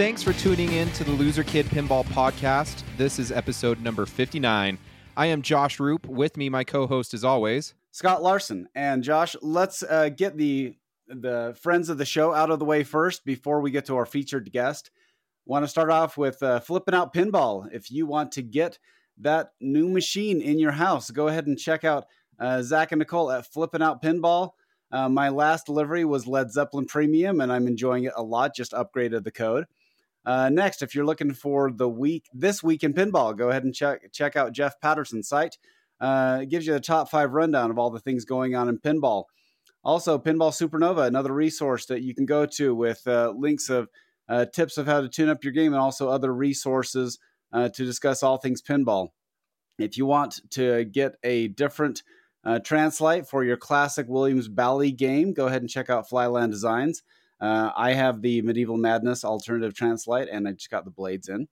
Thanks for tuning in to the Loser Kid Pinball Podcast. This is episode number 59. I am Josh Roop. With me, my co host, as always, Scott Larson. And Josh, let's uh, get the the friends of the show out of the way first before we get to our featured guest. Want to start off with uh, flipping out pinball. If you want to get that new machine in your house, go ahead and check out uh, Zach and Nicole at Flipping Out Pinball. Uh, my last delivery was Led Zeppelin Premium, and I'm enjoying it a lot. Just upgraded the code. Uh, next, if you're looking for the week this week in pinball, go ahead and check check out Jeff Patterson's site. Uh, it gives you the top five rundown of all the things going on in pinball. Also, Pinball Supernova, another resource that you can go to with uh, links of uh, tips of how to tune up your game and also other resources uh, to discuss all things pinball. If you want to get a different uh, translite for your classic Williams Bally game, go ahead and check out Flyland Designs. Uh, I have the Medieval Madness alternative translite, and I just got the blades in.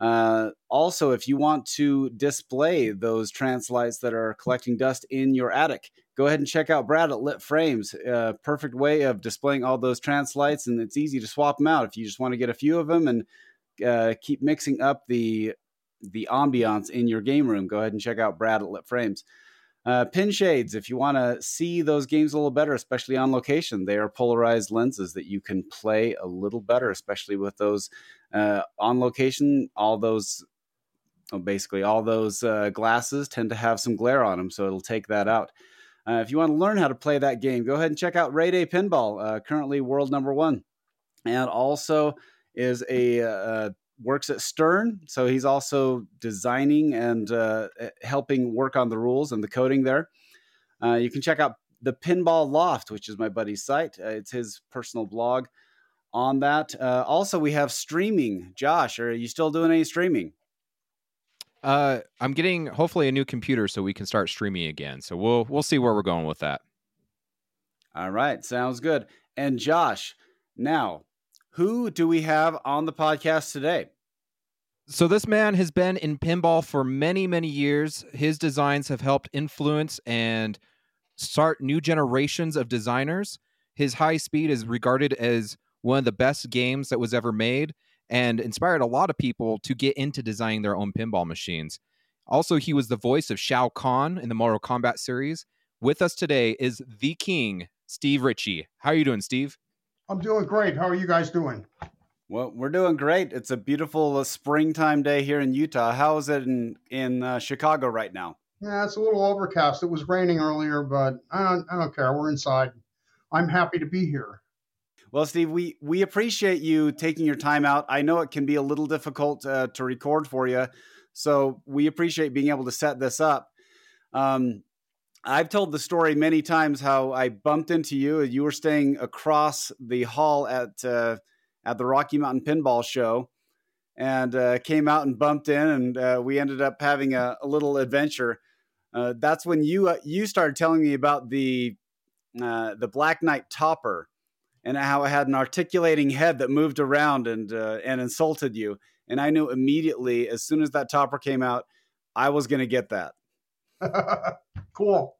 Uh, also, if you want to display those translights that are collecting dust in your attic, go ahead and check out Brad at Lit Frames. Uh, perfect way of displaying all those translights, and it's easy to swap them out if you just want to get a few of them and uh, keep mixing up the the ambiance in your game room. Go ahead and check out Brad at Lit Frames. Uh, pin shades, if you want to see those games a little better, especially on location, they are polarized lenses that you can play a little better, especially with those uh, on location. All those, well, basically, all those uh, glasses tend to have some glare on them, so it'll take that out. Uh, if you want to learn how to play that game, go ahead and check out Ray Day Pinball, uh, currently world number one, and also is a uh, works at Stern, so he's also designing and uh, eh, helping work on the rules and the coding there. Uh, you can check out the Pinball Loft, which is my buddy's site. Uh, it's his personal blog on that. Uh, also, we have streaming. Josh, are you still doing any streaming? Uh, I'm getting hopefully a new computer so we can start streaming again. So we'll we'll see where we're going with that. All right, sounds good. And Josh, now who do we have on the podcast today? So, this man has been in pinball for many, many years. His designs have helped influence and start new generations of designers. His high speed is regarded as one of the best games that was ever made and inspired a lot of people to get into designing their own pinball machines. Also, he was the voice of Shao Kahn in the Mortal Kombat series. With us today is the king, Steve Ritchie. How are you doing, Steve? I'm doing great. How are you guys doing? Well, we're doing great. It's a beautiful uh, springtime day here in Utah. How is it in in uh, Chicago right now? Yeah, it's a little overcast. It was raining earlier, but I don't I don't care. We're inside. I'm happy to be here. Well, Steve, we we appreciate you taking your time out. I know it can be a little difficult uh, to record for you, so we appreciate being able to set this up. Um, I've told the story many times how I bumped into you. You were staying across the hall at uh, at the Rocky Mountain Pinball Show, and uh, came out and bumped in, and uh, we ended up having a, a little adventure. Uh, that's when you uh, you started telling me about the uh, the Black Knight topper and how it had an articulating head that moved around and and insulted you. And I knew immediately as soon as that topper came out, I was going to get that. cool.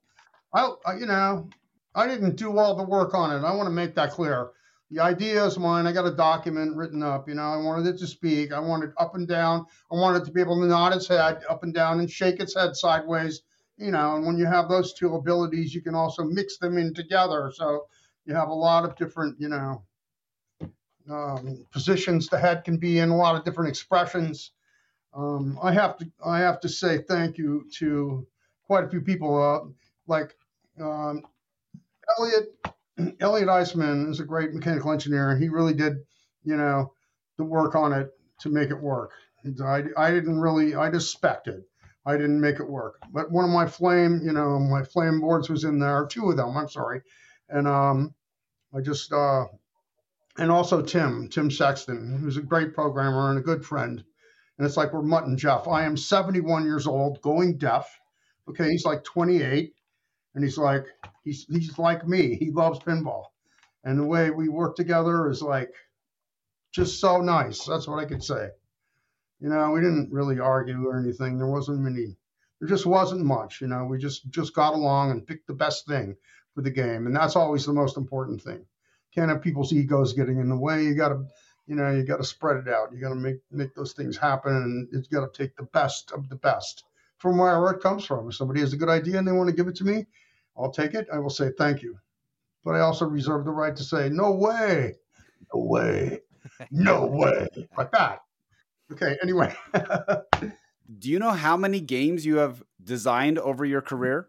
I, you know, I didn't do all the work on it. I want to make that clear. The idea is mine. I got a document written up. You know, I wanted it to speak. I wanted up and down. I wanted it to be able to nod its head up and down and shake its head sideways. You know, and when you have those two abilities, you can also mix them in together. So you have a lot of different, you know, um, positions the head can be in, a lot of different expressions. Um, I have to I have to say thank you to quite a few people, uh, like um, Elliot. Elliot Eismin is a great mechanical engineer, and he really did, you know, the work on it to make it work. I, I didn't really, I just spec'd it. I didn't make it work. But one of my flame, you know, my flame boards was in there, two of them, I'm sorry. And um, I just, uh, and also Tim, Tim Sexton, who's a great programmer and a good friend. And it's like we're Mutt and Jeff. I am 71 years old, going deaf. Okay, he's like 28, and he's like he's he's like me. He loves pinball, and the way we work together is like just so nice. That's what I could say. You know, we didn't really argue or anything. There wasn't many. There just wasn't much. You know, we just just got along and picked the best thing for the game, and that's always the most important thing. Can't have people's egos getting in the way. You got to you know, you got to spread it out. You got to make make those things happen, and it's got to take the best of the best from wherever it comes from. If somebody has a good idea and they want to give it to me, I'll take it. I will say thank you, but I also reserve the right to say no way, no way, no way, like that. Okay. Anyway. Do you know how many games you have designed over your career?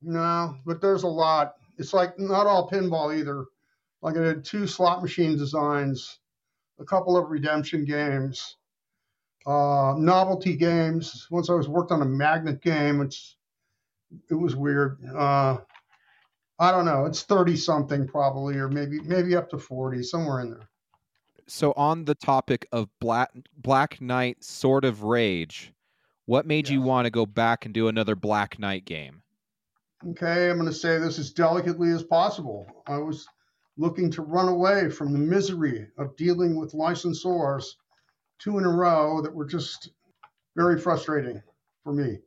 No, but there's a lot. It's like not all pinball either. Like I did two slot machine designs, a couple of redemption games, uh, novelty games. Once I was worked on a magnet game, it's it was weird. Uh, I don't know. It's thirty something probably, or maybe maybe up to forty, somewhere in there. So on the topic of Black Black Knight Sword of Rage, what made yes. you want to go back and do another Black Knight game? Okay, I'm going to say this as delicately as possible. I was looking to run away from the misery of dealing with licensors two in a row that were just very frustrating for me.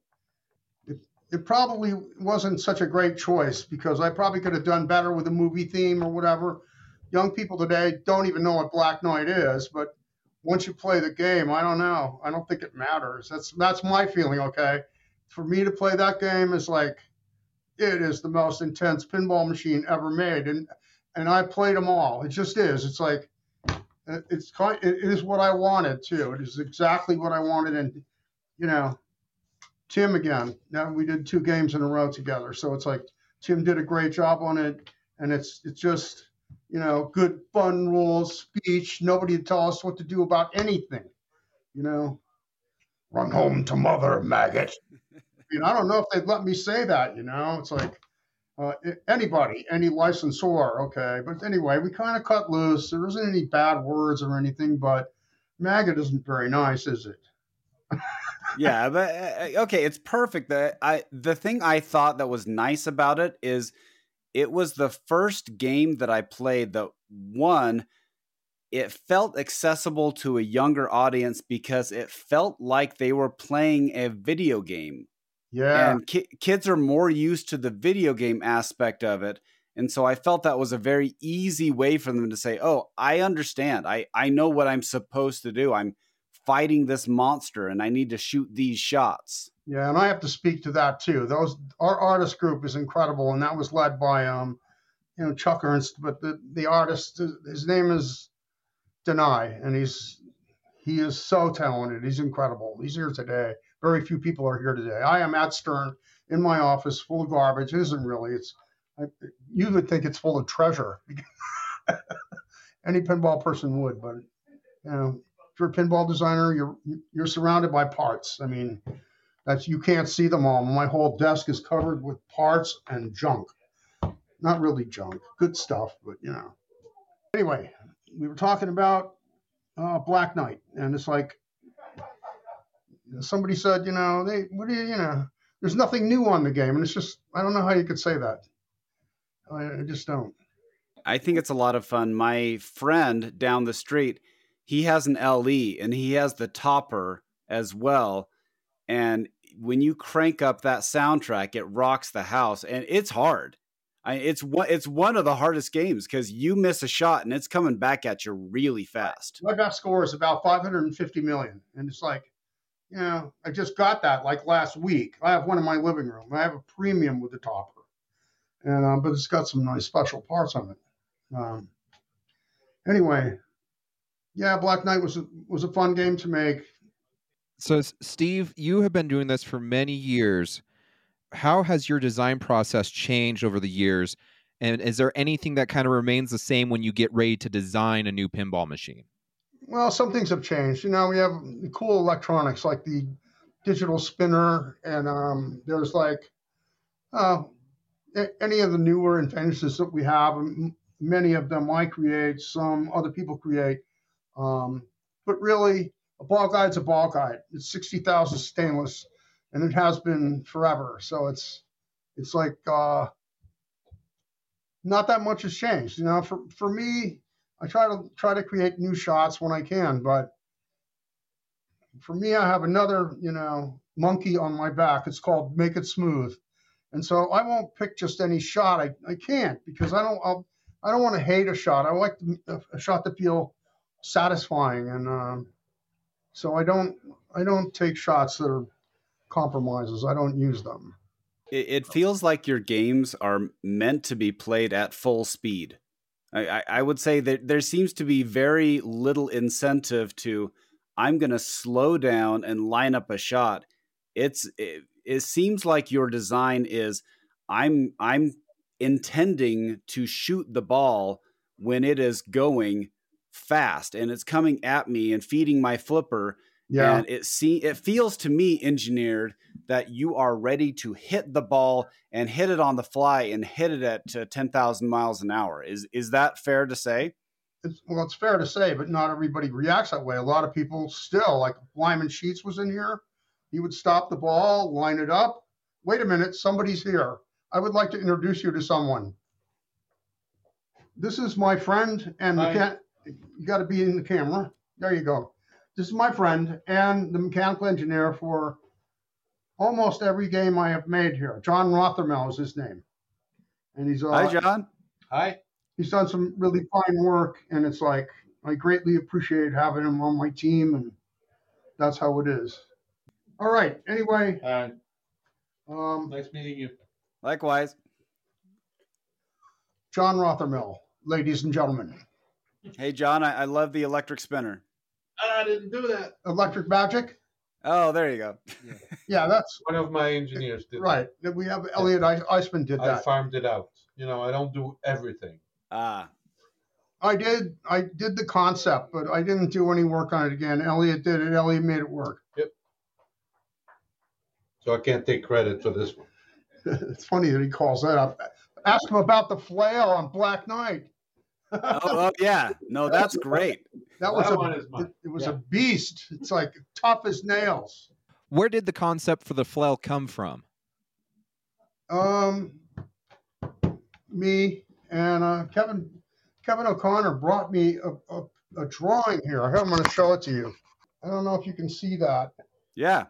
It, probably wasn't such a great choice because I probably could have done better with a movie theme or whatever. Young people today don't even know what Black Knight is, but once you play the game, I don't know. I don't think it matters. That's that's my feeling. Okay, for me to play that game is like it is the most intense pinball machine ever made, and and I played them all. It just is. It's like it's kind. It is what I wanted too. It is exactly what I wanted, and you know, Tim again. Now we did two games in a row together, so it's like Tim did a great job on it, and it's it's just you know, good fun rules, speech, nobody to tell us what to do about anything, you know. Run home to mother, maggot. I mean, I don't know if they'd let me say that, you know. It's like uh, anybody, any licensor, okay. But anyway, we kind of cut loose. There isn't any bad words or anything, but maggot isn't very nice, is it? yeah, but uh, okay, it's perfect. The I the thing I thought that was nice about it is it was the first game that I played that one it felt accessible to a younger audience because it felt like they were playing a video game. Yeah. And ki- kids are more used to the video game aspect of it. And so I felt that was a very easy way for them to say, "Oh, I understand. I I know what I'm supposed to do. I'm fighting this monster and I need to shoot these shots." Yeah, and I have to speak to that too. Those our artist group is incredible, and that was led by um, you know, Chuck Ernst. But the the artist, his name is Denai, and he's he is so talented. He's incredible. He's here today. Very few people are here today. I am at Stern in my office, full of garbage. It isn't really. It's I, you would think it's full of treasure. Any pinball person would, but you know, you're a pinball designer, you're you're surrounded by parts. I mean, that's you can't see them all. My whole desk is covered with parts and junk. Not really junk, good stuff, but you know. Anyway, we were talking about uh, Black Knight, and it's like somebody said, you know, they what do you, you know, there's nothing new on the game, and it's just I don't know how you could say that. I, I just don't. I think it's a lot of fun. My friend down the street, he has an LE, and he has the topper as well and when you crank up that soundtrack, it rocks the house, and it's hard. I, it's one it's one of the hardest games because you miss a shot and it's coming back at you really fast. My best score is about 550 million, and it's like, you know, I just got that like last week. I have one in my living room. I have a premium with the topper, and um, but it's got some nice special parts on it. Um, anyway, yeah, Black Knight was a, was a fun game to make. So, Steve, you have been doing this for many years. How has your design process changed over the years? And is there anything that kind of remains the same when you get ready to design a new pinball machine? Well, some things have changed. You know, we have cool electronics like the digital spinner, and um, there's like uh, any of the newer inventions that we have. Many of them I create, some other people create. Um, but really, a ball guide's a ball guide. It's 60,000 stainless and it has been forever. So it's, it's like, uh, not that much has changed. You know, for, for me, I try to try to create new shots when I can, but for me, I have another, you know, monkey on my back. It's called Make It Smooth. And so I won't pick just any shot. I, I can't because I don't I'll, I don't want to hate a shot. I like a shot to feel satisfying, and um, so I don't I don't take shots that are compromises. I don't use them. It, it feels like your games are meant to be played at full speed. I, I would say that there seems to be very little incentive to I'm going to slow down and line up a shot. It's it, it seems like your design is I'm I'm intending to shoot the ball when it is going fast and it's coming at me and feeding my flipper yeah. And it see it feels to me engineered that you are ready to hit the ball and hit it on the fly and hit it at uh, 10,000 miles an hour. Is is that fair to say? It's, well, it's fair to say, but not everybody reacts that way. A lot of people still, like Lyman Sheats was in here. He would stop the ball, line it up. Wait a minute, somebody's here. I would like to introduce you to someone. This is my friend, and you, you got to be in the camera. There you go. This is my friend and the mechanical engineer for almost every game I have made here. John Rothermel is his name. And he's uh, Hi, John. Hi. He's done some really fine work, and it's like I greatly appreciate having him on my team, and that's how it is. All right. Anyway. Hi. Um, nice meeting you. Likewise. John Rothermel, ladies and gentlemen. Hey, John, I, I love the electric spinner. I didn't do that. Electric Magic. Oh, there you go. Yeah, yeah that's one of my engineers did. Right. That. We have Elliot Eismin did that. I farmed it out. You know, I don't do everything. Ah. I did. I did the concept, but I didn't do any work on it again. Elliot did it. Elliot made it work. Yep. So I can't take credit for this one. it's funny that he calls that up. Ask him about the flail on Black Knight. Oh, oh, yeah, no, that's great. That was a it, it was yeah. a beast. It's like tough as nails. Where did the concept for the flail come from? Um, me and uh, Kevin Kevin O'Connor brought me a, a, a drawing here. I'm going to show it to you. I don't know if you can see that. Yeah.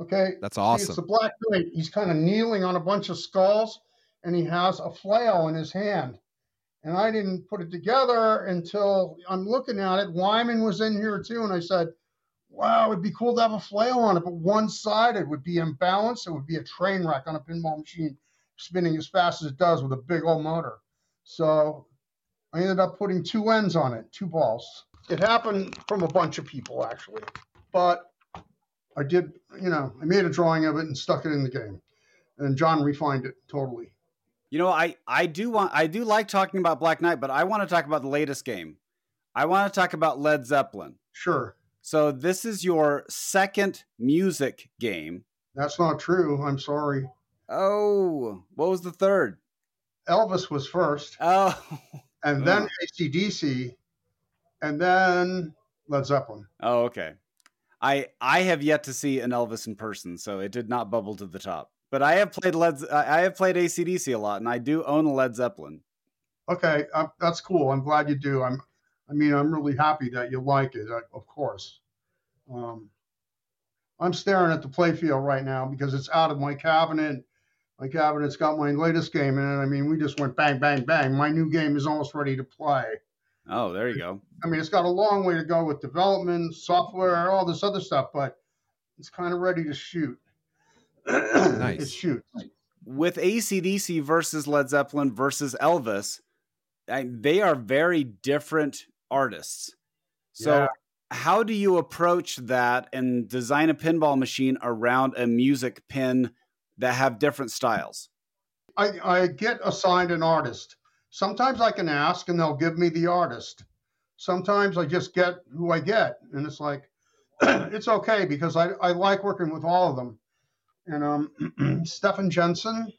Okay. That's awesome. See, it's a black knight. He's kind of kneeling on a bunch of skulls, and he has a flail in his hand and I didn't put it together until I'm looking at it. Wyman was in here too, and I said, "Wow, it'd be cool to have a flail on it, but one sided would be imbalanced. It would be a train wreck on a pinball machine spinning as fast as it does with a big old motor." So I ended up putting two ends on it, two balls. It happened from a bunch of people actually, but I did, you know, I made a drawing of it and stuck it in the game, and John refined it totally. You know, I I do want I do like talking about Black Knight, but I want to talk about the latest game. I want to talk about Led Zeppelin. Sure. So this is your second music game. That's not true. I'm sorry. Oh, what was the third? Elvis was first. Oh. And then ACDC, and then Led Zeppelin. Oh, okay. I I have yet to see an Elvis in person, so it did not bubble to the top. But I have played Led. I have played ACDC a lot, and I do own a Led Zeppelin. Okay, uh, that's cool. I'm glad you do. I'm. I mean, I'm really happy that you like it. Uh, of course. Um, I'm staring at the playfield right now because it's out of my cabinet. My cabinet's got my latest game in it. I mean, we just went bang, bang, bang. My new game is almost ready to play. Oh, there you go. I mean, it's got a long way to go with development, software, all this other stuff, but it's kind of ready to shoot nice. It shoots. With ACDC versus Led Zeppelin versus Elvis, I, they are very different artists. So, yeah. how do you approach that and design a pinball machine around a music pin that have different styles? I, I get assigned an artist. Sometimes I can ask and they'll give me the artist. Sometimes I just get who I get. And it's like, it's okay because I, I like working with all of them and um, Stefan Jensen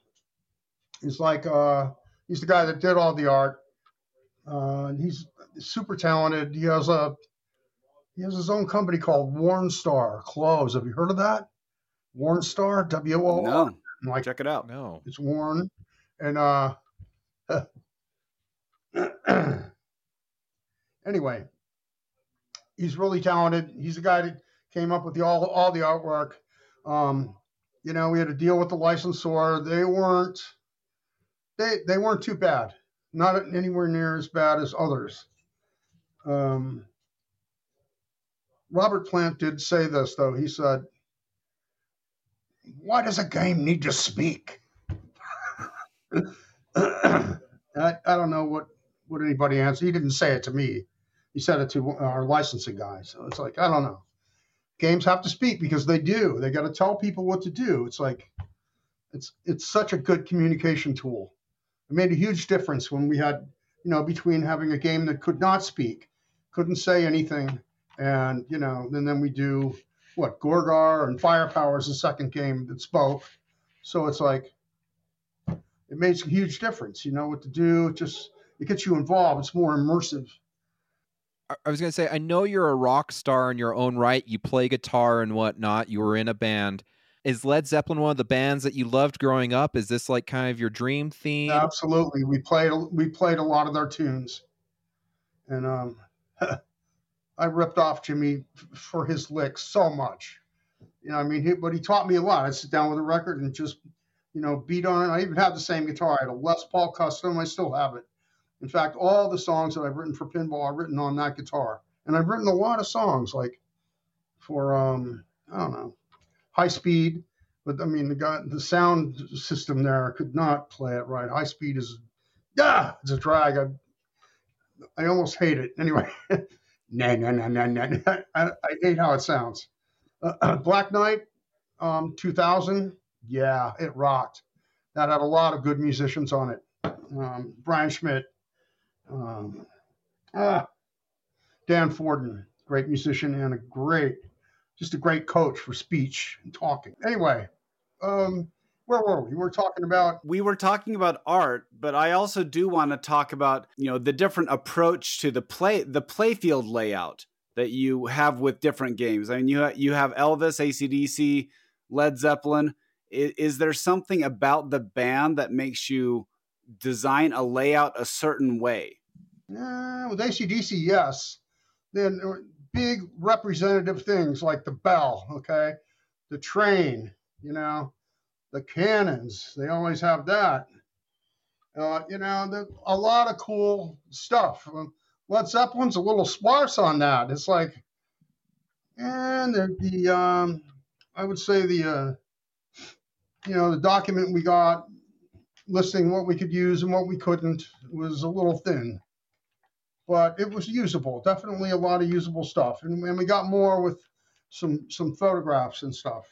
is like uh, he's the guy that did all the art. Uh, he's super talented. He has a he has his own company called Warnstar Clothes. Have you heard of that? Warnstar, W O R. No. Like, Check it out. No. It's Warn, And uh anyway, he's really talented. He's the guy that came up with the all all the artwork. Um, you know, we had to deal with the licensor. They weren't they they weren't too bad. Not anywhere near as bad as others. Um, Robert Plant did say this though. He said, "Why does a game need to speak?" I, I don't know what what anybody answered. He didn't say it to me. He said it to our licensing guy. So it's like I don't know. Games have to speak because they do. They got to tell people what to do. It's like it's it's such a good communication tool. It made a huge difference when we had you know between having a game that could not speak, couldn't say anything, and you know, and then we do what Gorgar and Firepower is the second game that spoke. So it's like it makes a huge difference. You know what to do. It just it gets you involved. It's more immersive. I was gonna say, I know you're a rock star in your own right. You play guitar and whatnot. You were in a band. Is Led Zeppelin one of the bands that you loved growing up? Is this like kind of your dream theme? Absolutely. We played we played a lot of their tunes, and um, I ripped off Jimmy for his licks so much. You know, I mean, he, but he taught me a lot. I sit down with a record and just, you know, beat on it. I even have the same guitar. I had a Les Paul Custom. I still have it. In fact, all the songs that I've written for pinball are written on that guitar. And I've written a lot of songs like for um, I don't know, high speed. But I mean, the guy, the sound system there could not play it right. High speed is, yeah, it's a drag. I, I almost hate it. Anyway, nah, nah, nah, nah, nah. I, I hate how it sounds. Uh, Black Knight, um, 2000, yeah, it rocked. That had a lot of good musicians on it. Um, Brian Schmidt, um, ah, Dan Forden, great musician and a great, just a great coach for speech and talking. Anyway, um, where were we? We were talking about. We were talking about art, but I also do want to talk about you know the different approach to the play, the playfield layout that you have with different games. I mean, you ha- you have Elvis, ACDC, Led Zeppelin. Is, is there something about the band that makes you design a layout a certain way? Uh, with ACDC, yes. Then big representative things like the bell, okay, the train, you know, the cannons. They always have that. Uh, you know, the, a lot of cool stuff. Led Zeppelin's a little sparse on that. It's like, and the, the um, I would say the, uh, you know, the document we got listing what we could use and what we couldn't was a little thin but it was usable. Definitely a lot of usable stuff, and, and we got more with some some photographs and stuff.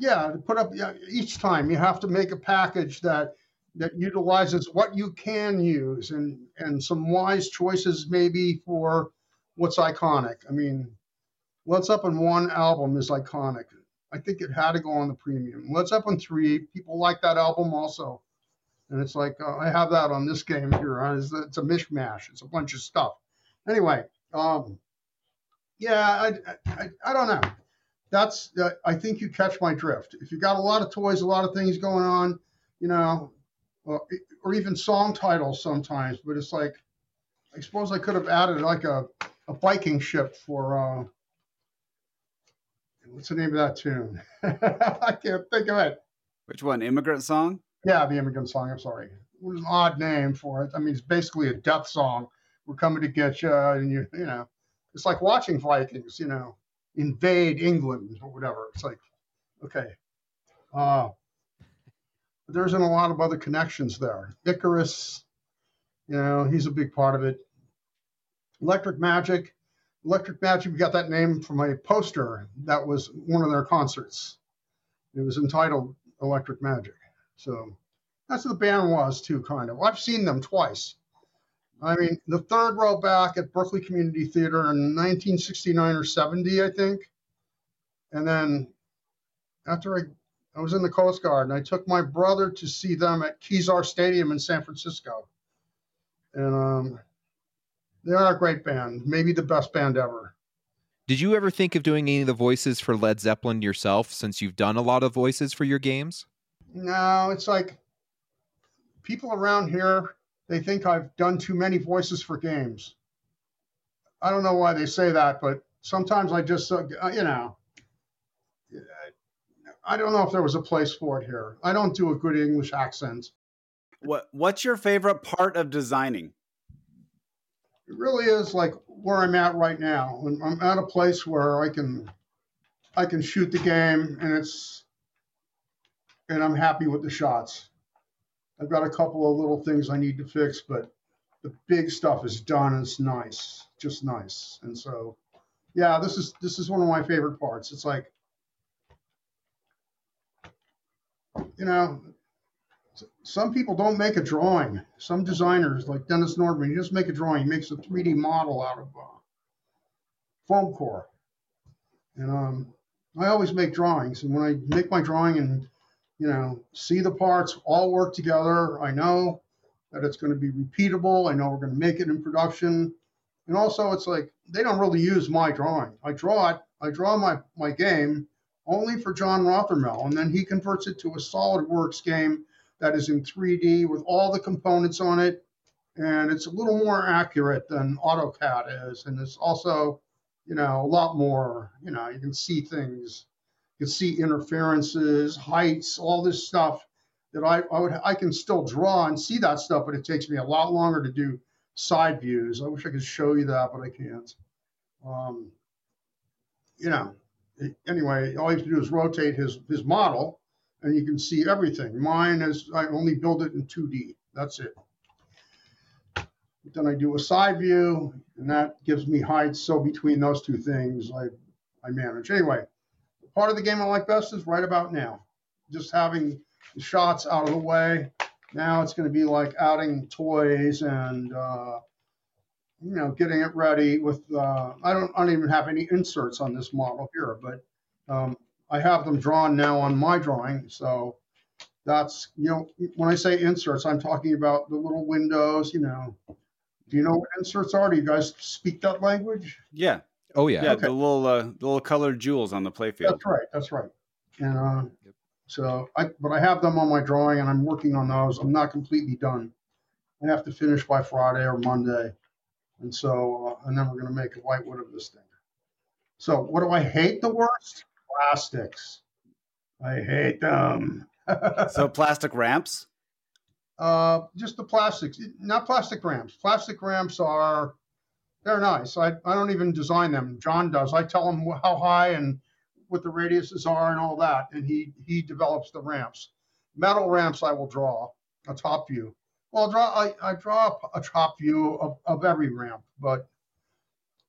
Yeah, to put up yeah, each time you have to make a package that that utilizes what you can use and and some wise choices maybe for what's iconic. I mean, Zeppelin one album is iconic. I think it had to go on the premium. Zeppelin three, people like that album also. And it's like, uh, I have that on this game here. It's, it's, a mishmash. It's a bunch of stuff. Anyway, um, yeah, I, I, I, don't know. That's, uh, I think you catch my drift. If you got a lot of toys, a lot of things going on, you know, or, or even song titles sometimes, but it's like, I suppose I could have added like a, a Viking ship for, uh, what's the name of that tune? I can't think of it. Which one? Immigrant Song? Yeah, the immigrant song. I'm sorry. It was an odd name for it. I mean, it's basically a death song. We're coming to get you, and you, you know, it's like watching Vikings, you know, invade England or whatever. It's like, okay, uh, there isn't a lot of other connections there. Icarus, you know, he's a big part of it. Electric Magic, Electric Magic, we got that name from a poster that was one of their concerts. It was entitled Electric Magic. So that's what the band was too, kind of. I've seen them twice. I mean, the third row back at Berkeley Community Theater in 1969 or 70, I think. And then after I, I was in the Coast Guard and I took my brother to see them at Kezar Stadium in San Francisco. And um, they are a great band, maybe the best band ever. Did you ever think of doing any of the voices for Led Zeppelin yourself since you've done a lot of voices for your games? No, it's like people around here, they think I've done too many voices for games. I don't know why they say that, but sometimes I just, uh, you know, I don't know if there was a place for it here. I don't do a good English accent. What What's your favorite part of designing? it really is like where I'm at right now. I'm at a place where I can I can shoot the game and it's and I'm happy with the shots. I've got a couple of little things I need to fix, but the big stuff is done. It's nice, just nice. And so, yeah, this is this is one of my favorite parts. It's like, you know, some people don't make a drawing. Some designers, like Dennis Nordman, he just make a drawing. He makes a 3D model out of uh, foam core. And um, I always make drawings. And when I make my drawing and you know, see the parts all work together. I know that it's going to be repeatable. I know we're going to make it in production. And also, it's like they don't really use my drawing. I draw it. I draw my my game only for John Rothermel, and then he converts it to a SolidWorks game that is in 3D with all the components on it, and it's a little more accurate than AutoCAD is, and it's also, you know, a lot more. You know, you can see things can see interferences, heights, all this stuff that I, I would I can still draw and see that stuff, but it takes me a lot longer to do side views. I wish I could show you that, but I can't. Um, you know, anyway, all you have to do is rotate his his model, and you can see everything. Mine is I only build it in 2D. That's it. But then I do a side view, and that gives me heights. So between those two things, I I manage. Anyway, part of the game I like best is right about now. Just having the shots out of the way. Now it's going to be like adding toys and uh, you know getting it ready with. Uh, I don't. I don't even have any inserts on this model here, but um, I have them drawn now on my drawing. So that's you know when I say inserts, I'm talking about the little windows. You know, do you know what inserts are? Do you guys speak that language? Yeah. Oh yeah. Yeah, Okay. the little uh, the little colored jewels on the playfield. That's right. That's right. And uh, so I, but I have them on my drawing, and I'm working on those. I'm not completely done. I have to finish by Friday or Monday, and so uh, and then we're going to make a whitewood of this thing. So what do I hate the worst? Plastics. I hate them. So plastic ramps. Uh, just the plastics, not plastic ramps. Plastic ramps are, they're nice. I, I don't even design them. John does. I tell him how high and what the radiuses are and all that, and he he develops the ramps. Metal ramps I will draw a top view. Well, I'll draw I, I draw a top view of, of every ramp, but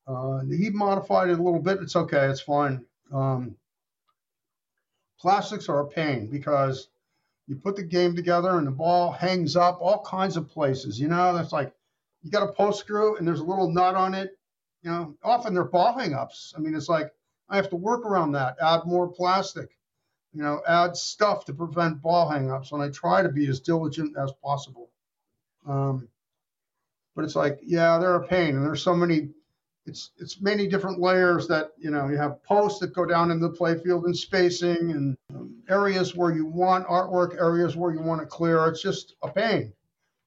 uh, he modified it a little bit. It's okay. It's fine. Um, plastics are a pain because you put the game together and the ball hangs up all kinds of places. You know, that's like you got a post screw and there's a little nut on it. You know, often they're ball hang ups. I mean, it's like I have to work around that, add more plastic, you know, add stuff to prevent ball hang ups. And I try to be as diligent as possible. Um, but it's like, yeah, they're a pain. And there's so many, it's it's many different layers that, you know, you have posts that go down into the playfield and spacing and um, areas where you want artwork, areas where you want to clear. It's just a pain.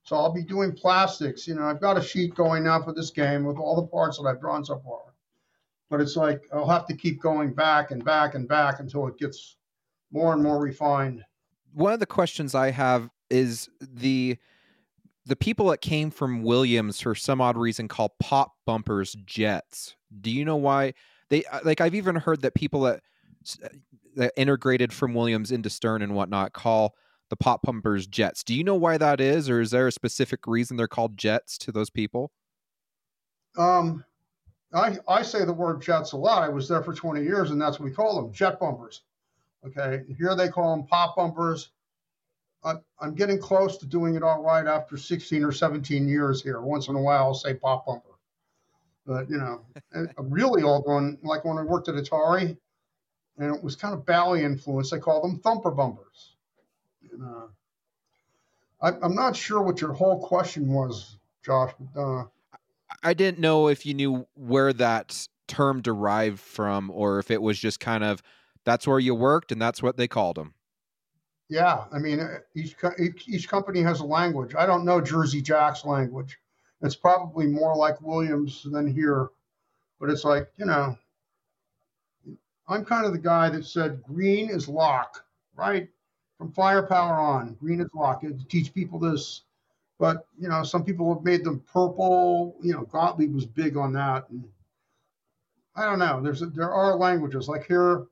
So I'll be doing plastics. You know, I've got a sheet going now for this game with all the parts that I've drawn so far. But it's like I'll have to keep going back and back and back until it gets more and more refined. One of the questions I have is the the people that came from Williams for some odd reason call pop bumpers jets. Do you know why they uh, like? I've even heard that people that uh, that integrated from Williams into Stern and whatnot call the pop bumpers jets. Do you know why that is, or is there a specific reason they're called jets to those people? Um, I I say the word jets a lot. I was there for 20 years, and that's what we call them, jet bumpers. Okay, here they call them pop bumpers. I, I'm getting close to doing it all right after 16 or 17 years here. Once in a while, I'll say pop bumper. But you know, a really old one, like when I worked at Atari, and it was kind of Bally influence. They call them thumper bumpers. And, uh, I, I'm not sure what your whole question was, Josh. But, uh, I didn't know if you knew where that term derived from, or if it was just kind of that's where you worked and that's what they called them. Yeah, I mean, uh, each, each company has a language. I don't know Jersey Jack's language. It's probably more like Williams than here, but it's like you know, I'm kind of the guy that said green is lock, right? From firepower on, green is lock. To teach people this, But you know, some people have made them purple. You know, Gottlieb was big on that, and I don't know. There's a, there are languages like here,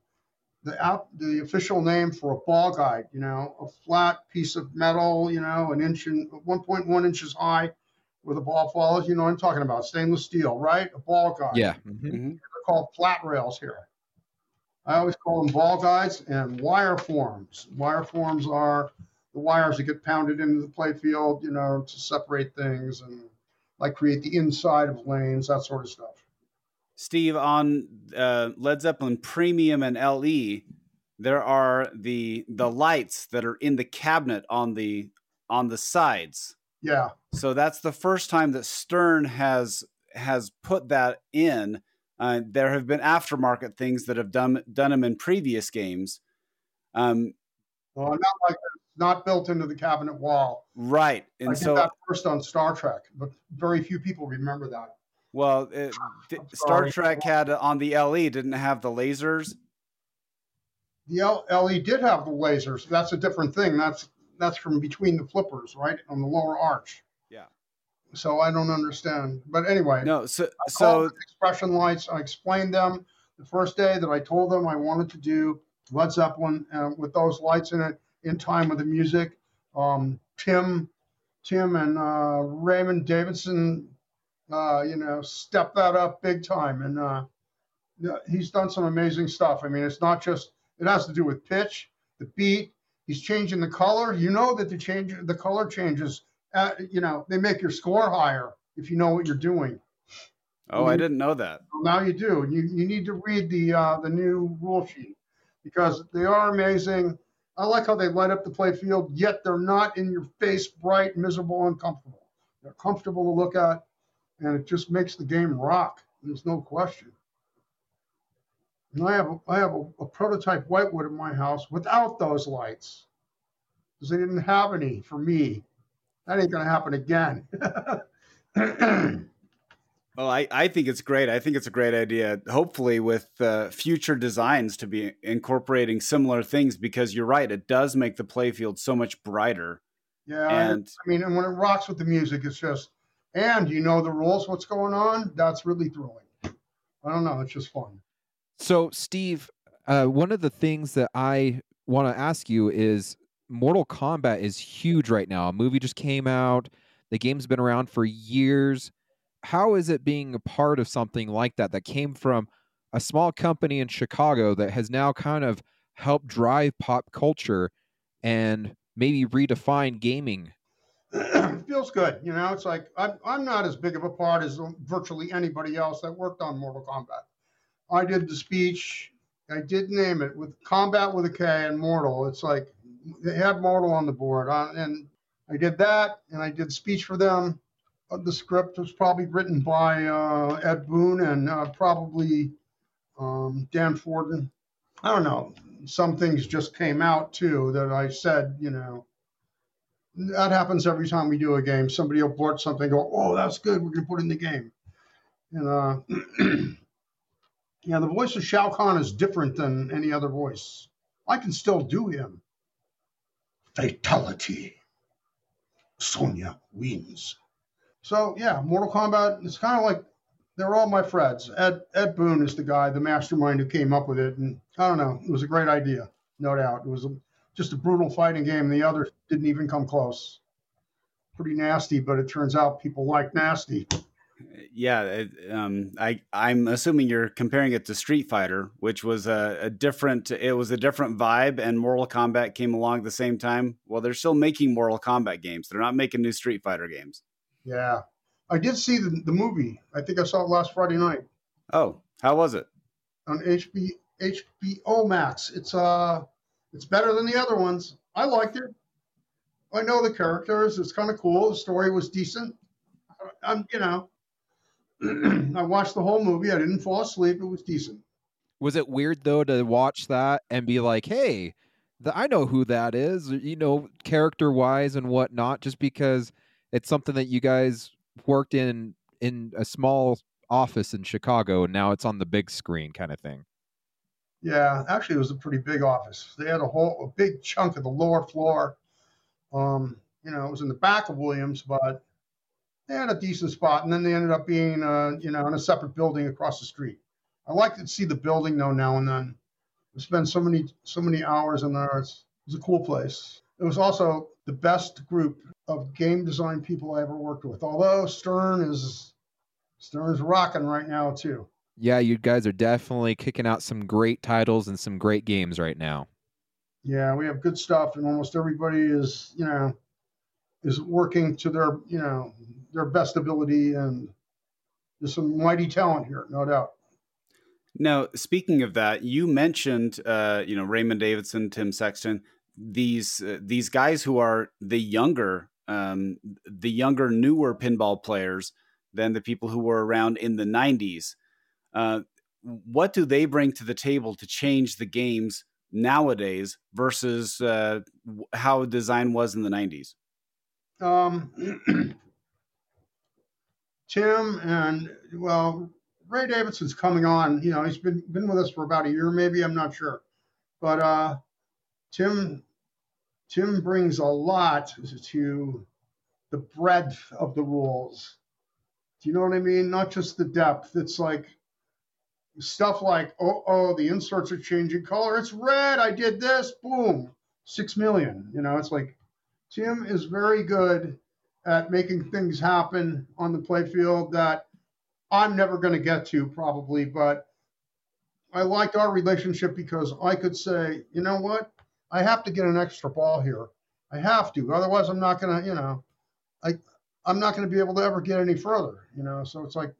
the app, the official name for a ball guide. You know, a flat piece of metal. You know, an inch and 1.1 inches high, where the ball falls. You know, what I'm talking about stainless steel, right? A ball guide. Yeah. Mm-hmm. mhm. They're called flat rails here. I always call them ball guides and wire forms. Wire forms are the wires that get pounded into the play field, you know, to separate things and like create the inside of lanes, that sort of stuff. Steve, on uh, Led Zeppelin Premium and LE, there are the the lights that are in the cabinet on the on the sides. Yeah. So that's the first time that Stern has has put that in. Uh, there have been aftermarket things that have done done them in previous games. Um, Well, not like not built into the cabinet wall. right, I and did so that first on Star Trek, but very few people remember that. well, it, Star. Trek had on the LE didn't have the lasers. The L- LE did have the lasers. That's a different thing. That's that's from between the flippers, right, on the lower arch. So I don't understand. But anyway, No, so so expression lights. I explained them the first day that I told them I wanted to do Led Zeppelin uh, with those lights in it in time with the music. Um, Tim, Tim, and uh, Raymond Davidson, uh, you know, stepped that up big time, and uh, he's done some amazing stuff. I mean, it's not just it has to do with pitch, the beat. He's changing the color. You know that the change, the color changes. Uh, you know, they make your score higher if you know what you're doing. oh, I didn't know that. Well, now you do. You you need to read the uh, the new rule sheet because they are amazing. I like how they light up the play field, yet they're not in your face, bright, miserable, uncomfortable. They're comfortable to look at, and it just makes the game rock. There's no question. And I have a, I have a, a prototype whitewood in my house without those lights because they didn't have any for me. That ain't gonna happen again. Well, I, I think it's great. I think it's a great idea. Hopefully, with uh, future designs to be incorporating similar things, because you're right, it does make the playfield so much brighter. Yeah, I- And I mean, and when it rocks with the music, it's just, and you know the rules, what's going on. That's really thrilling. I don't know, it's just fun. So, Steve, uh, one of the things that I want to ask you is Mortal Kombat is huge right now. A movie just came out. The game's been around for years. How is it being a part of something like that that came from a small company in Chicago that has now kind of helped drive pop culture and maybe redefine gaming? feels good, you know. It's like I'm, I'm not as big of a part as virtually anybody else that worked on Mortal Kombat. I did the speech. I did name it with Combat with a K and Mortal. It's like they had Mortal on the board, and I did that, and I did speech for them. Uh, The script was probably written by uh, Ed Boon and uh, probably um, Dan Forden. I don't know. Some things just came out too that I said, you know, that happens every time we do a game. Somebody will blurt something, go, "Oh, that's good. We're gonna put it in the game." And uh, yeah, the voice of Shao Kahn is different than any other voice. I can still do him. Fatality. Sonya wins. So yeah, Mortal Kombat. It's kind of like they're all my friends. Ed Ed Boon is the guy, the mastermind who came up with it, and I don't know. It was a great idea, no doubt. It was a, just a brutal fighting game. The others didn't even come close. Pretty nasty, but it turns out people like nasty. Yeah, it, um, I I'm assuming you're comparing it to Street Fighter, which was a, a different. It was a different vibe, and Mortal Kombat came along at the same time. Well, they're still making Mortal Kombat games. They're not making new Street Fighter games. Yeah, I did see the, the movie. I think I saw it last Friday night Oh, how was it? on HB, HBO Max. It's uh, it's better than the other ones. I liked it. I know the characters. It's kind of cool. The story was decent. I'm, you know, I watched the whole movie. I didn't fall asleep. It was decent. Was it weird though to watch that and be like, "Hey, the, I know who that is," you know, character wise and whatnot, just because it's something that you guys worked in in a small office in Chicago and now it's on the big screen, kind of thing. Yeah, actually, it was a pretty big office. They had a whole a big chunk of the lower floor. Um, You know, it was in the back of Williams, but they had a decent spot, and then they ended up being, uh, you know, in a separate building across the street. I like to see the building though now and then. We spend so many so many hours in there. It's, it's a cool place. It was also the best group of game design people I ever worked with. Although Stern is Stern's rocking right now too. Yeah, you guys are definitely kicking out some great titles and some great games right now. Yeah, we have good stuff, and almost everybody is, you know, is working to their, you know, their best ability, and there's some mighty talent here, no doubt. Now, speaking of that, you mentioned, uh, you know, Raymond Davidson, Tim Sexton, these uh, these guys who are the younger, um, the younger, newer pinball players than the people who were around in the '90s. Uh, what do they bring to the table to change the games nowadays versus uh, how design was in the '90s? Um, Tim and well, Ray Davidson's coming on. You know, he's been been with us for about a year, maybe. I'm not sure, but uh, Tim Tim brings a lot to the breadth of the rules. Do you know what I mean? Not just the depth. It's like stuff like, oh, oh, the inserts are changing color. It's red. I did this. Boom, six million. You know, it's like Tim is very good at making things happen on the playfield that I'm never going to get to probably, but I liked our relationship because I could say, you know what, I have to get an extra ball here. I have to, otherwise I'm not going to, you know, I I'm not going to be able to ever get any further, you know. So it's like,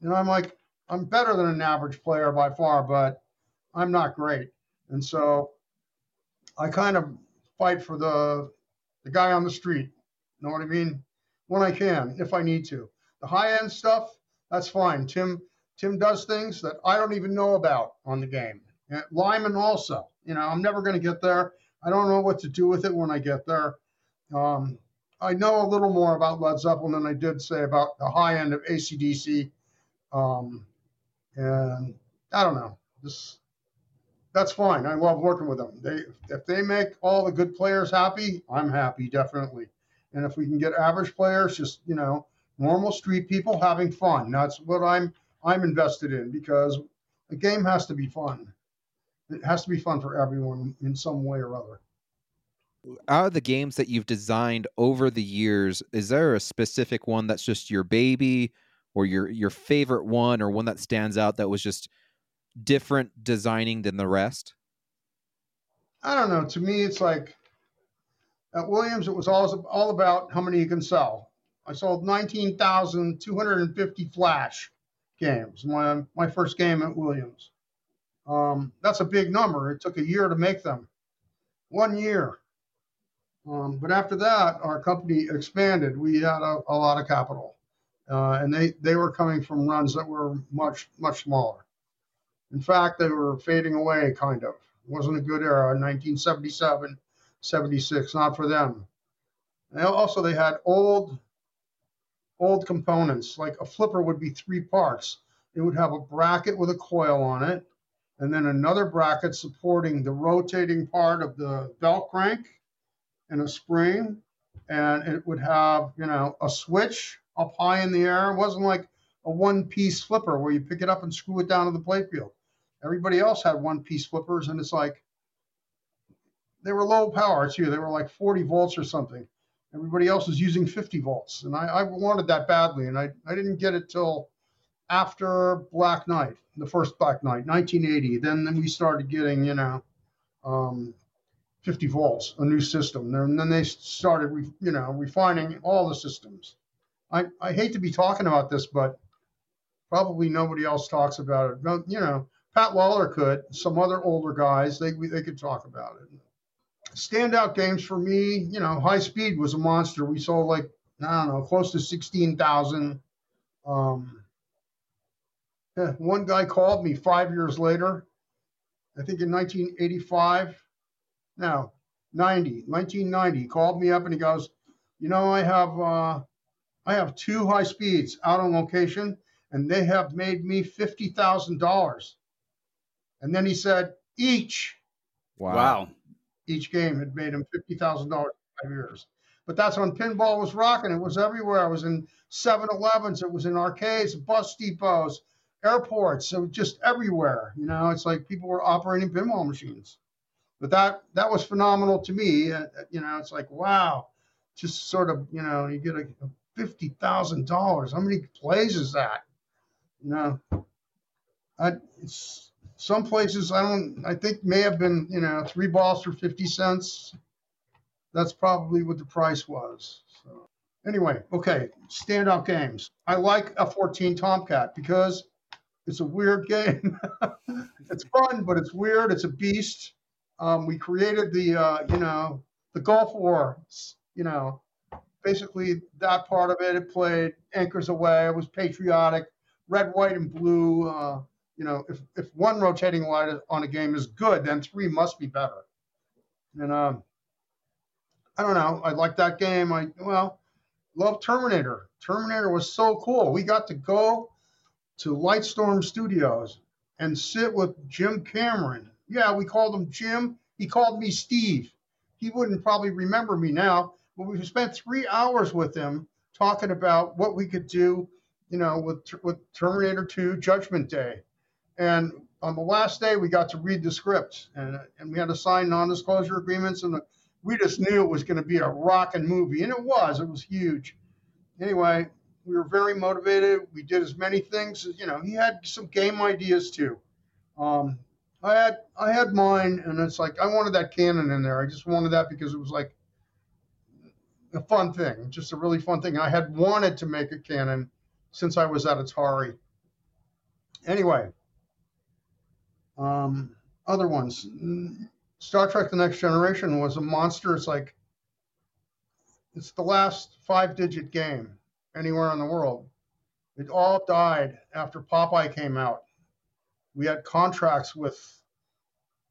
you know, I'm like I'm better than an average player by far, but I'm not great, and so I kind of fight for the the guy on the street. You know what I mean? When I can, if I need to. The high end stuff, that's fine. Tim Tim does things that I don't even know about on the game. And Lyman also. You know, I'm never going to get there. I don't know what to do with it when I get there. Um, I know a little more about Led Zeppelin than I did say about the high end of ACDC. Um, and I don't know. That's fine. I love working with them. They if they make all the good players happy, I'm happy definitely. And if we can get average players, just you know, normal street people having fun. That's what I'm I'm invested in because a game has to be fun. It has to be fun for everyone in some way or other. Out of the games that you've designed over the years, is there a specific one that's just your baby or your your favorite one or one that stands out that was just different designing than the rest? I don't know. To me, it's like at Williams, it was all, all about how many you can sell. I sold 19,250 flash games. My my first game at Williams. Um, that's a big number. It took a year to make them. One year. Um, but after that, our company expanded. We had a, a lot of capital, uh, and they they were coming from runs that were much much smaller. In fact, they were fading away. Kind of. It wasn't a good era. 1977, 76. Not for them. And also, they had old old components. Like a flipper would be three parts. It would have a bracket with a coil on it, and then another bracket supporting the rotating part of the bell crank and a spring. And it would have, you know, a switch up high in the air. It wasn't like a one piece flipper where you pick it up and screw it down to the playfield. Everybody else had one piece flippers, and it's like they were low power too. They were like 40 volts or something. Everybody else was using 50 volts, and I, I wanted that badly, and I, I didn't get it till after Black Knight, the first Black Knight, 1980. Then, then we started getting, you know, um, 50 volts, a new system. And then they started, re, you know, refining all the systems. I, I hate to be talking about this, but probably nobody else talks about it. You know, Pat Lawler could, some other older guys, they, they could talk about it standout games for me, you know, high speed was a monster. We sold like, I don't know, close to 16,000. Um, yeah, one guy called me five years later, I think in 1985. Now, 90, 1990, called me up and he goes, you know, I have, uh, I have two high speeds out on location and they have made me $50,000. And then he said, each. Wow. wow each game had made him fifty thousand dollars in five years. But that's when pinball was rocking. It was everywhere. It was in 7-Elevens. It was in arcades, bus depots, airports. It was just everywhere. You know, it's like people were operating pinball machines. But that that was phenomenal to me. Uh, you know, it's like wow, just sort of you know, you get a, a fifty thousand dollars. How many plays is that? You know, I it's some places I don't. I think may have been you know three balls for fifty cents. That's probably what the price was. So anyway, okay, standout games. I like F-14 Tomcat because it's a weird game. it's fun, but it's weird. It's a beast. Um, we created the uh, you know the Gulf War. You know, basically that part of it. It played Anchors Aweigh. It was patriotic, red, white, and blue. Uh, you know, if, if one rotating light on a game is good, then three must be better. And um, I don't know. I like that game. I well, love Terminator. Terminator was so cool. We got to go to Lightstorm Studios and sit with Jim Cameron. Yeah, we called him Jim. He called me Steve. He wouldn't probably remember me now, but we spent three hours with him talking about what we could do, you know, with with Terminator 2 Judgment Day. And on the last day, we got to read the script and, and we had to sign non disclosure agreements. And we just knew it was going to be a rocking movie. And it was, it was huge. Anyway, we were very motivated. We did as many things as, you know, he had some game ideas too. Um, I had I had mine, and it's like I wanted that cannon in there. I just wanted that because it was like a fun thing, just a really fun thing. I had wanted to make a cannon since I was at Atari. Anyway, um, other ones. Star Trek: The Next Generation was a monster. It's like it's the last five-digit game anywhere in the world. It all died after Popeye came out. We had contracts with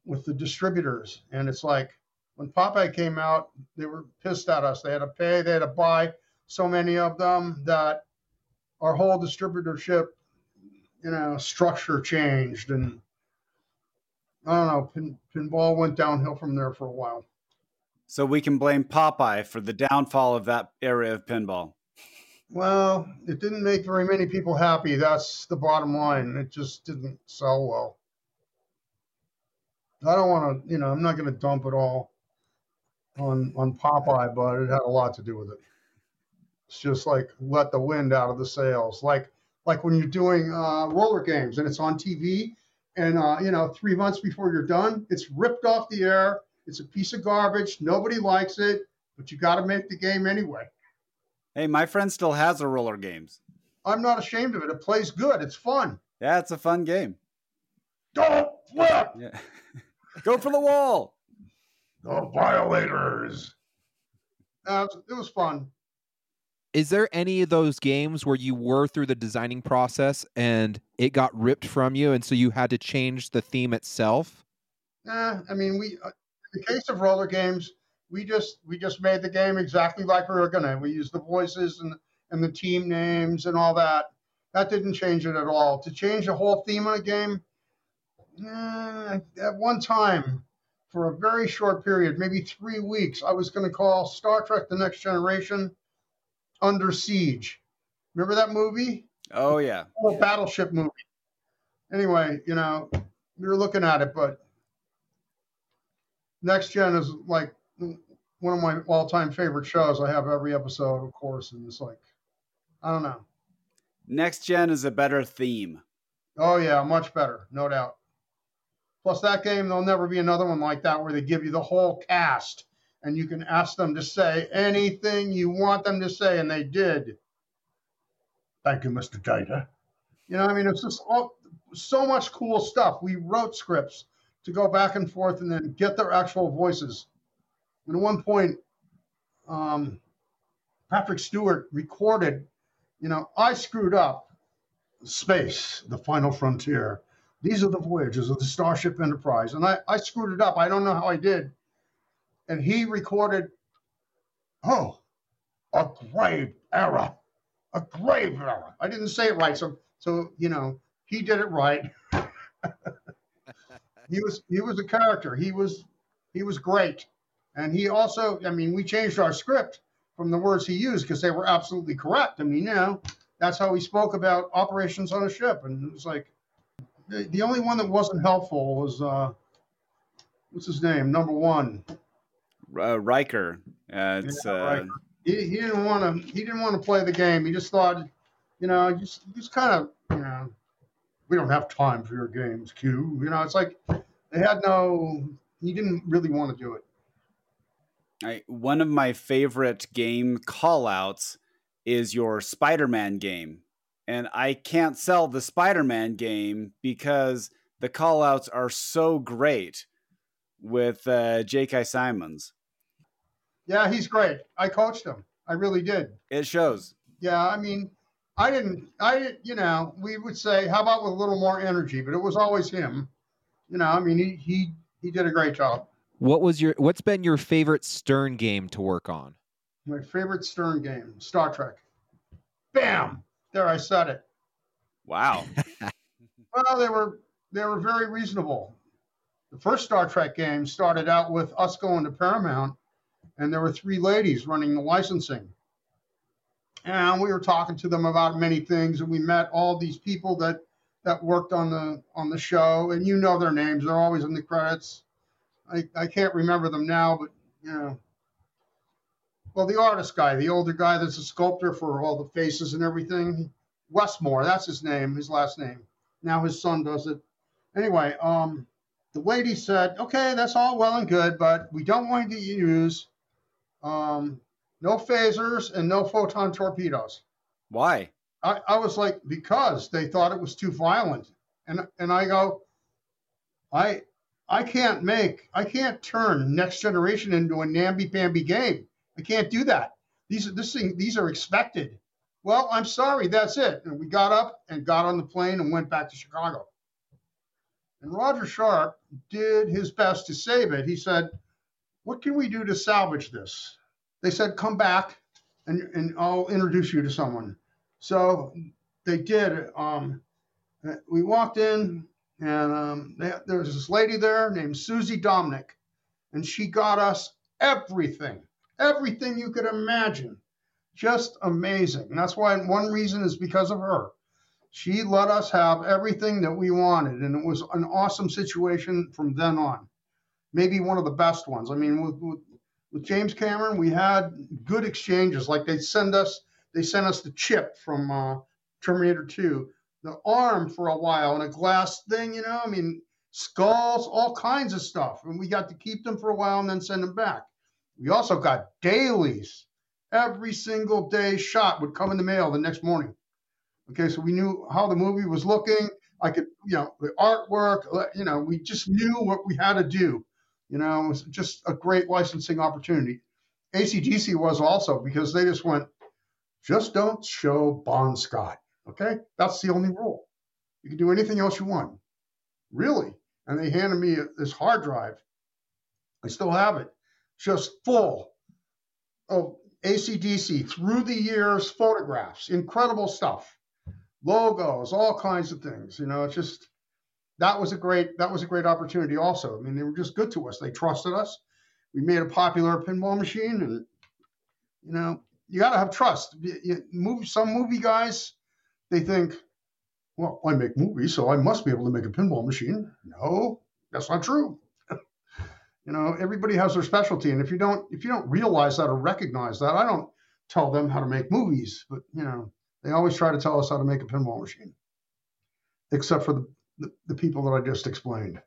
with the distributors, and it's like when Popeye came out, they were pissed at us. They had to pay, they had to buy so many of them that our whole distributorship, you know, structure changed and I don't know. Pin, pinball went downhill from there for a while. So we can blame Popeye for the downfall of that area of pinball. Well, it didn't make very many people happy. That's the bottom line. It just didn't sell well. I don't want to, you know, I'm not going to dump it all on on Popeye, but it had a lot to do with it. It's just like let the wind out of the sails, like like when you're doing uh, roller games and it's on TV and uh, you know three months before you're done it's ripped off the air. It's a piece of garbage. Nobody likes it but you got to make the game anyway. Hey my friend still has a roller games. I'm not ashamed of it. It plays good. It's fun. Yeah it's a fun game. Don't flip! Yeah. go for the wall! The violators! Uh, it was fun is there any of those games where you were through the designing process and it got ripped from you and so you had to change the theme itself? Nah, i mean we uh, in the case of roller games we just we just made the game exactly like we were gonna. We used the voices and and the team names and all that. That didn't change it at all. To change the whole theme of a game at one time for a very short period maybe three weeks i was going to call star trek the next generation under Siege. Remember that movie? Oh yeah. Oh, battleship movie. Anyway, you know, were looking at it, but Next Gen is like one of my all-time favorite shows. I have every episode, of course, and it's like, I don't know. Next Gen is a better theme. Oh yeah, much better, no doubt. Plus, that game there'll never be another one like that where they give you the whole cast and you can ask them to say anything you want them to say, and they did. Thank you, Mr. Data. You know, I mean, it's just all, so much cool stuff. We wrote scripts to go back and forth and then get their actual voices. And at one point, um, Patrick Stewart recorded, you know, I screwed up. Space, the final frontier. These are the voyages of the Starship Enterprise. And I, I screwed it up. I don't know how I did and he recorded, oh, a grave error, a grave error. I didn't say it right, so so you know he did it right. he was he was a character. He was he was great, and he also I mean we changed our script from the words he used because they were absolutely correct. I mean, you know, that's how he spoke about operations on a ship, and it was like the, the only one that wasn't helpful was uh, what's his name, number one. Uh, Riker. Uh, it's Yeah, uh, Riker. He, he didn't want to. He didn't want to play the game. He just thought, you know, just just kind of, you know, we don't have time for your games, Q. You know, it's like they had no. He didn't really want to do it. I, one of my favorite game callouts is your Spider-Man game, and I can't sell the Spider-Man game because the callouts are so great with uh, J.K. Simmons. Yeah, he's great. I coached him. I really did. It shows. Yeah, I mean, I didn't. I. You know, we would say, how about with a little more energy? But it was always him. You know, I mean, he he he did a great job. What was your what's been your favorite Stern game to work on? My favorite Stern game, Star Trek. Bam! There, I said it. Wow. Well, they were they were very reasonable. The first Star Trek game started out with us going to Paramount, and there were three ladies running the licensing. And we were talking to them about many things, and we met all these people that that worked on the on the show, and you know their names; they're always in the credits. I, I can't remember them now, but you know. Well, the artist guy, the older guy that's a sculptor for all the faces and everything, Westmore, that's his name, his last name. Now his son does it. Anyway, um, the lady said, "Okay, that's all well and good, but we don't want to use um, no phasers and no photon torpedoes." Why? I, I was like, because they thought it was too violent, and and I go, I I can't make I can't turn Next Generation into a namby pamby game. I can't do that. These are this thing these are expected. Well, I'm sorry, that's it. And we got up and got on the plane and went back to Chicago. And Roger Sharpe did his best to save it. He said, What can we do to salvage this? They said, Come back and, and I'll introduce you to someone. So they did. Um, we walked in, and um, there was this lady there named Susie Dominic, and she got us everything, everything you could imagine. Just amazing. And that's why one reason is because of her. She let us have everything that we wanted, and it was an awesome situation from then on. Maybe one of the best ones. I mean, with, with, with James Cameron, we had good exchanges. Like they send us, they sent us the chip from uh, Terminator 2, the arm for a while, and a glass thing. You know, I mean, skulls, all kinds of stuff, and we got to keep them for a while and then send them back. We also got dailies. Every single day shot would come in the mail the next morning. Okay, so we knew how the movie was looking. I could, you know, the artwork, you know, we just knew what we had to do. You know, it was just a great licensing opportunity. ACDC was also because they just went, just don't show Bon Scott. Okay, that's the only rule. You can do anything else you want. Really? And they handed me this hard drive. I still have it, just full of ACDC through the years photographs, incredible stuff, logos, all kinds of things. You know, it's just that was a great that was a great opportunity. Also, I mean, they were just good to us. They trusted us. We made a popular pinball machine, and you know, you got to have trust. Move some movie guys, they think, well, I make movies, so I must be able to make a pinball machine. No, that's not true. you know, everybody has their specialty, and if you don't if you don't realize that or recognize that, I don't tell them how to make movies, but you know, they always try to tell us how to make a pinball machine, except for the the, the people that I just explained.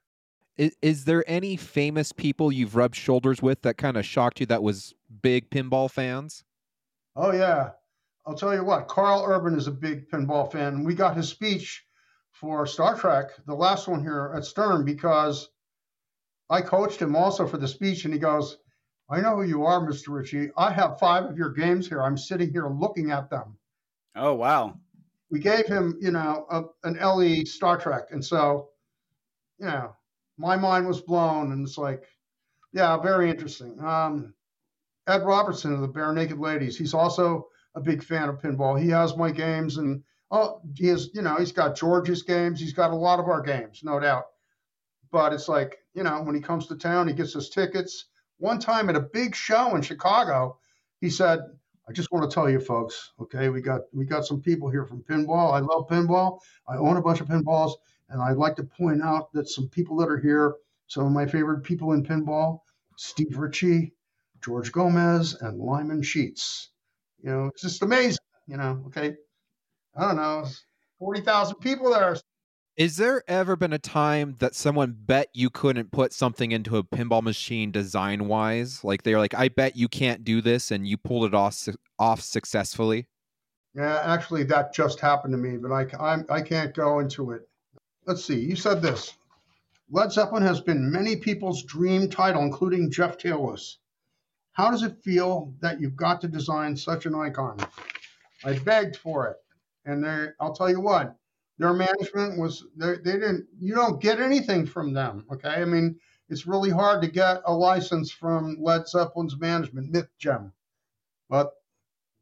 Is, is there any famous people you've rubbed shoulders with that kind of shocked you that was big pinball fans? Oh yeah, I'll tell you what. Karl Urban is a big pinball fan. We got his speech for Star Trek, the last one here at Stern, because I coached him also for the speech, and he goes, "I know who you are, Mr. Ritchie. I have five of your games here. I'm sitting here looking at them." Oh wow. We gave him, you know, a, an LE Star Trek, and so, you know, my mind was blown, and it's like, yeah, very interesting. Um, Ed Robertson of the Barenaked Ladies, he's also a big fan of pinball. He has my games, and oh, he has, you know, he's got George's games. He's got a lot of our games, no doubt. But it's like, you know, when he comes to town, he gets his tickets. One time at a big show in Chicago, he said, I just want to tell you folks, okay, we got we got some people here from pinball. I love pinball. I own a bunch of pinballs, and I'd like to point out that some people that are here, some of my favorite people in pinball, Steve Ritchie, George Gomez, and Lyman Sheats. You know, it's just amazing. You know, okay. I don't know, forty thousand people there. Is there ever been a time that someone bet you couldn't put something into a pinball machine design wise? Like they're like, I bet you can't do this, and you pulled it off off successfully. Yeah, actually, that just happened to me, but I I'm, I can't go into it. Let's see. You said this. Led Zeppelin has been many people's dream title, including Jeff Taylor's. How does it feel that you've got to design such an icon? I begged for it, and I'll tell you what their management was they, they didn't you don't get anything from them okay i mean it's really hard to get a license from led zeppelin's management myth gem but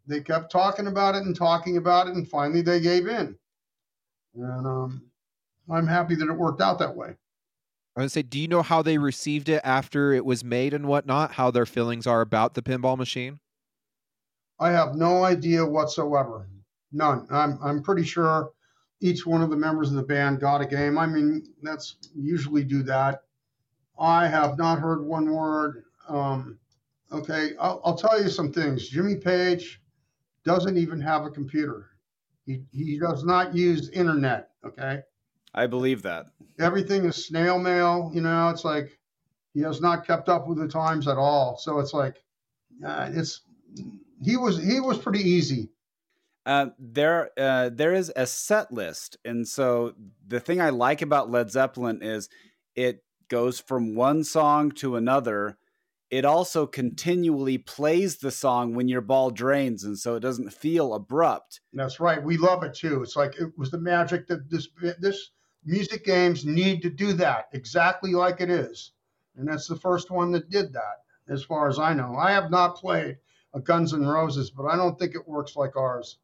they kept talking about it and talking about it and finally they gave in and um, i'm happy that it worked out that way I would say, do you know how they received it after it was made and whatnot? How their feelings are about the pinball machine? I have no idea whatsoever. None. I'm I'm pretty sure each one of the members of the band got a game. I mean, that's usually do that. I have not heard one word. Um, okay, I'll, I'll, tell you some things. Jimmy Page doesn't even have a computer. He he does not use internet. Okay. I believe that. Everything is snail mail. You know, it's like he has not kept up with the times at all. So it's like, uh, it's he was he was pretty easy uh, there, uh, there is a set list, and so the thing I like about Led Zeppelin is it goes from one song to another. It also continually plays the song when your ball drains, and so it doesn't feel abrupt. That's right. We love it too. It's like it was the magic that this this music games need to do that exactly like it is, and that's the first one that did that, as far as I know. I have not played a Guns N' Roses, but I don't think it works like ours.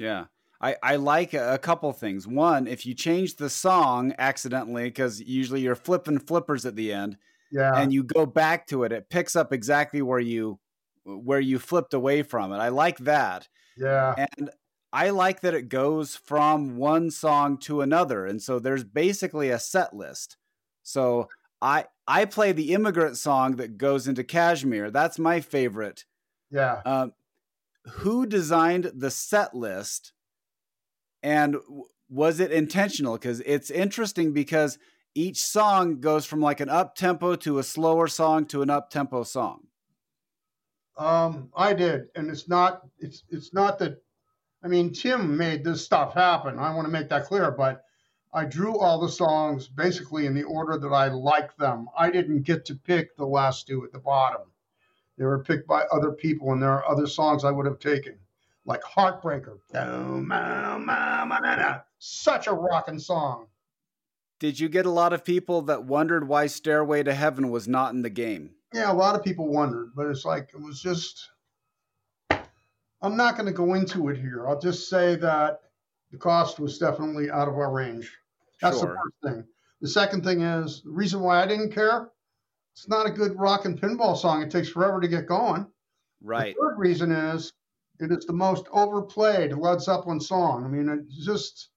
Yeah. I, I like a, couple things. One, if you change the song accidentally, because usually you're flipping flippers at the end, yeah, and you go back to it, it picks up exactly where you where you flipped away from it. I like that. Yeah, and I like that it goes from one song to another, and so there's basically a set list. So I I play the immigrant song that goes into Kashmir. That's my favorite. Yeah. Um, who designed the set list and was it intentional? Because it's interesting because each song goes from like an up tempo to a slower song to an up tempo song. Um i did and it's not it's it's not that i mean tim made this stuff happen. I want to make that clear but i drew all the songs basically in the order that i like them. I didn't get to pick the last two at the bottom they were picked by other people, and there are other songs I would have taken, like Heartbreaker. Such a rocking song. Did you get a lot of people that wondered why Stairway to Heaven was not in the game? Yeah, a lot of people wondered, but it's like it was just. I'm not going to go into it here. I'll just say that the cost was definitely out of our range. That's sure. the first thing. The second thing is the reason why I didn't care it's not a good rock and pinball song. It takes forever to get going. Right. The third reason is it is the most overplayed Led Zeppelin song. I mean, it's just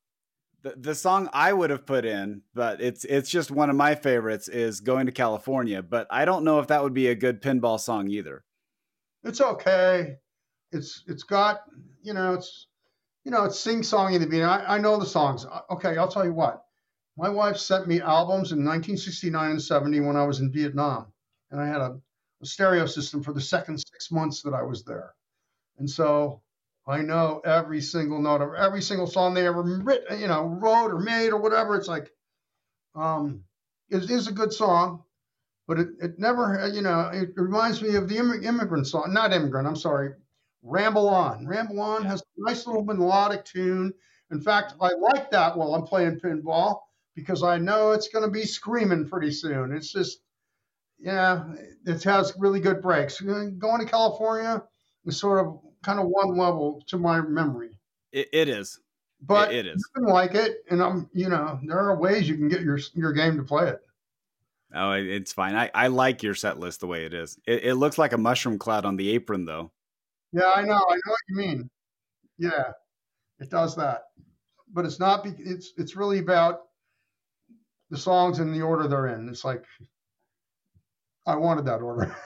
the the song I would have put in, but it's it's just one of my favorites is "Going to California." But I don't know if that would be a good pinball song either. It's okay. It's it's got you know it's you know it's sing songy to me. I, I know the songs. Okay, I'll tell you what. My wife sent me albums in 1969 and 70 when I was in Vietnam, and I had a, a stereo system for the second six months that I was there. And so I know every single note of every single song they ever written, you know, wrote or made or whatever. It's like, um, it is a good song, but it, it never, you know, it reminds me of the immigrant song, not immigrant, I'm sorry, Ramble On. Ramble On has a nice little melodic tune. In fact, I like that while I'm playing pinball because I know it's going to be screaming pretty soon. It's just, yeah, it has really good breaks. Going to California is sort of kind of one level to my memory. it, it is, but it, it is. Like it, and I'm, you know, there are ways you can get your your game to play it. Oh, it's fine. I, I like your set list the way it is. It, it looks like a mushroom cloud on the apron, though. Yeah, I know. I know what you mean. Yeah, it does that, but it's not. Be- it's it's really about the songs in the order they're in. It's like I wanted that order.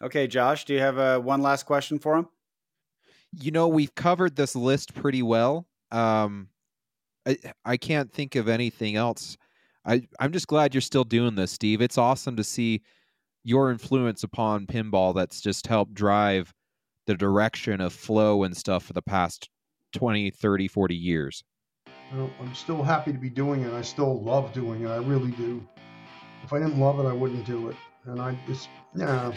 Okay, Josh, do you have uh, one last question for him? You know, we've covered this list pretty well. Um, I I can't think of anything else. I I'm just glad you're still doing this, Steve. It's awesome to see your influence upon pinball that's just helped drive the direction of flow and stuff for the past 20, 30, 40 years. I'm still happy to be doing it. I still love doing it. I really do. If I didn't love it, I wouldn't do it. And I just, know,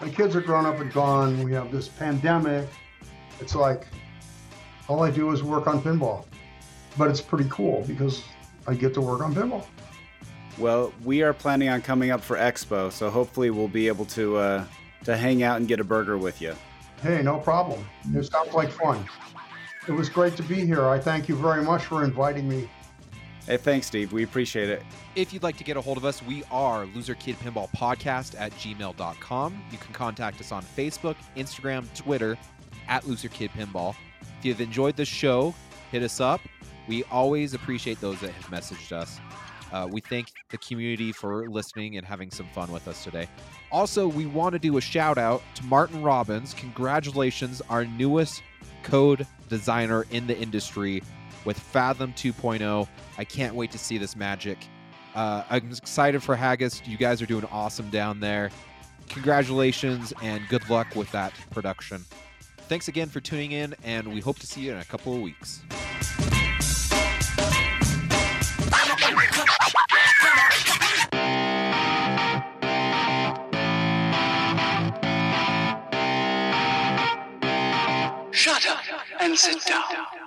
my kids are grown up and gone. We have this pandemic. It's like all I do is work on pinball. But it's pretty cool because I get to work on pinball. Well, we are planning on coming up for Expo, so hopefully we'll be able to uh, to hang out and get a burger with you. Hey, no problem. It sounds like fun. It was great to be here. I thank you very much for inviting me. Hey, thanks, Steve. We appreciate it. If you'd like to get a hold of us, we are Loser Kid Pinball Podcast at gmail.com. You can contact us on Facebook, Instagram, Twitter at Loser Kid Pinball. If you've enjoyed the show, hit us up. We always appreciate those that have messaged us. Uh, we thank the community for listening and having some fun with us today. Also, we want to do a shout out to Martin Robbins. Congratulations, our newest code designer in the industry with Fathom 2.0. I can't wait to see this magic. Uh, I'm excited for Haggis. You guys are doing awesome down there. Congratulations and good luck with that production. Thanks again for tuning in, and we hope to see you in a couple of weeks. And sit down.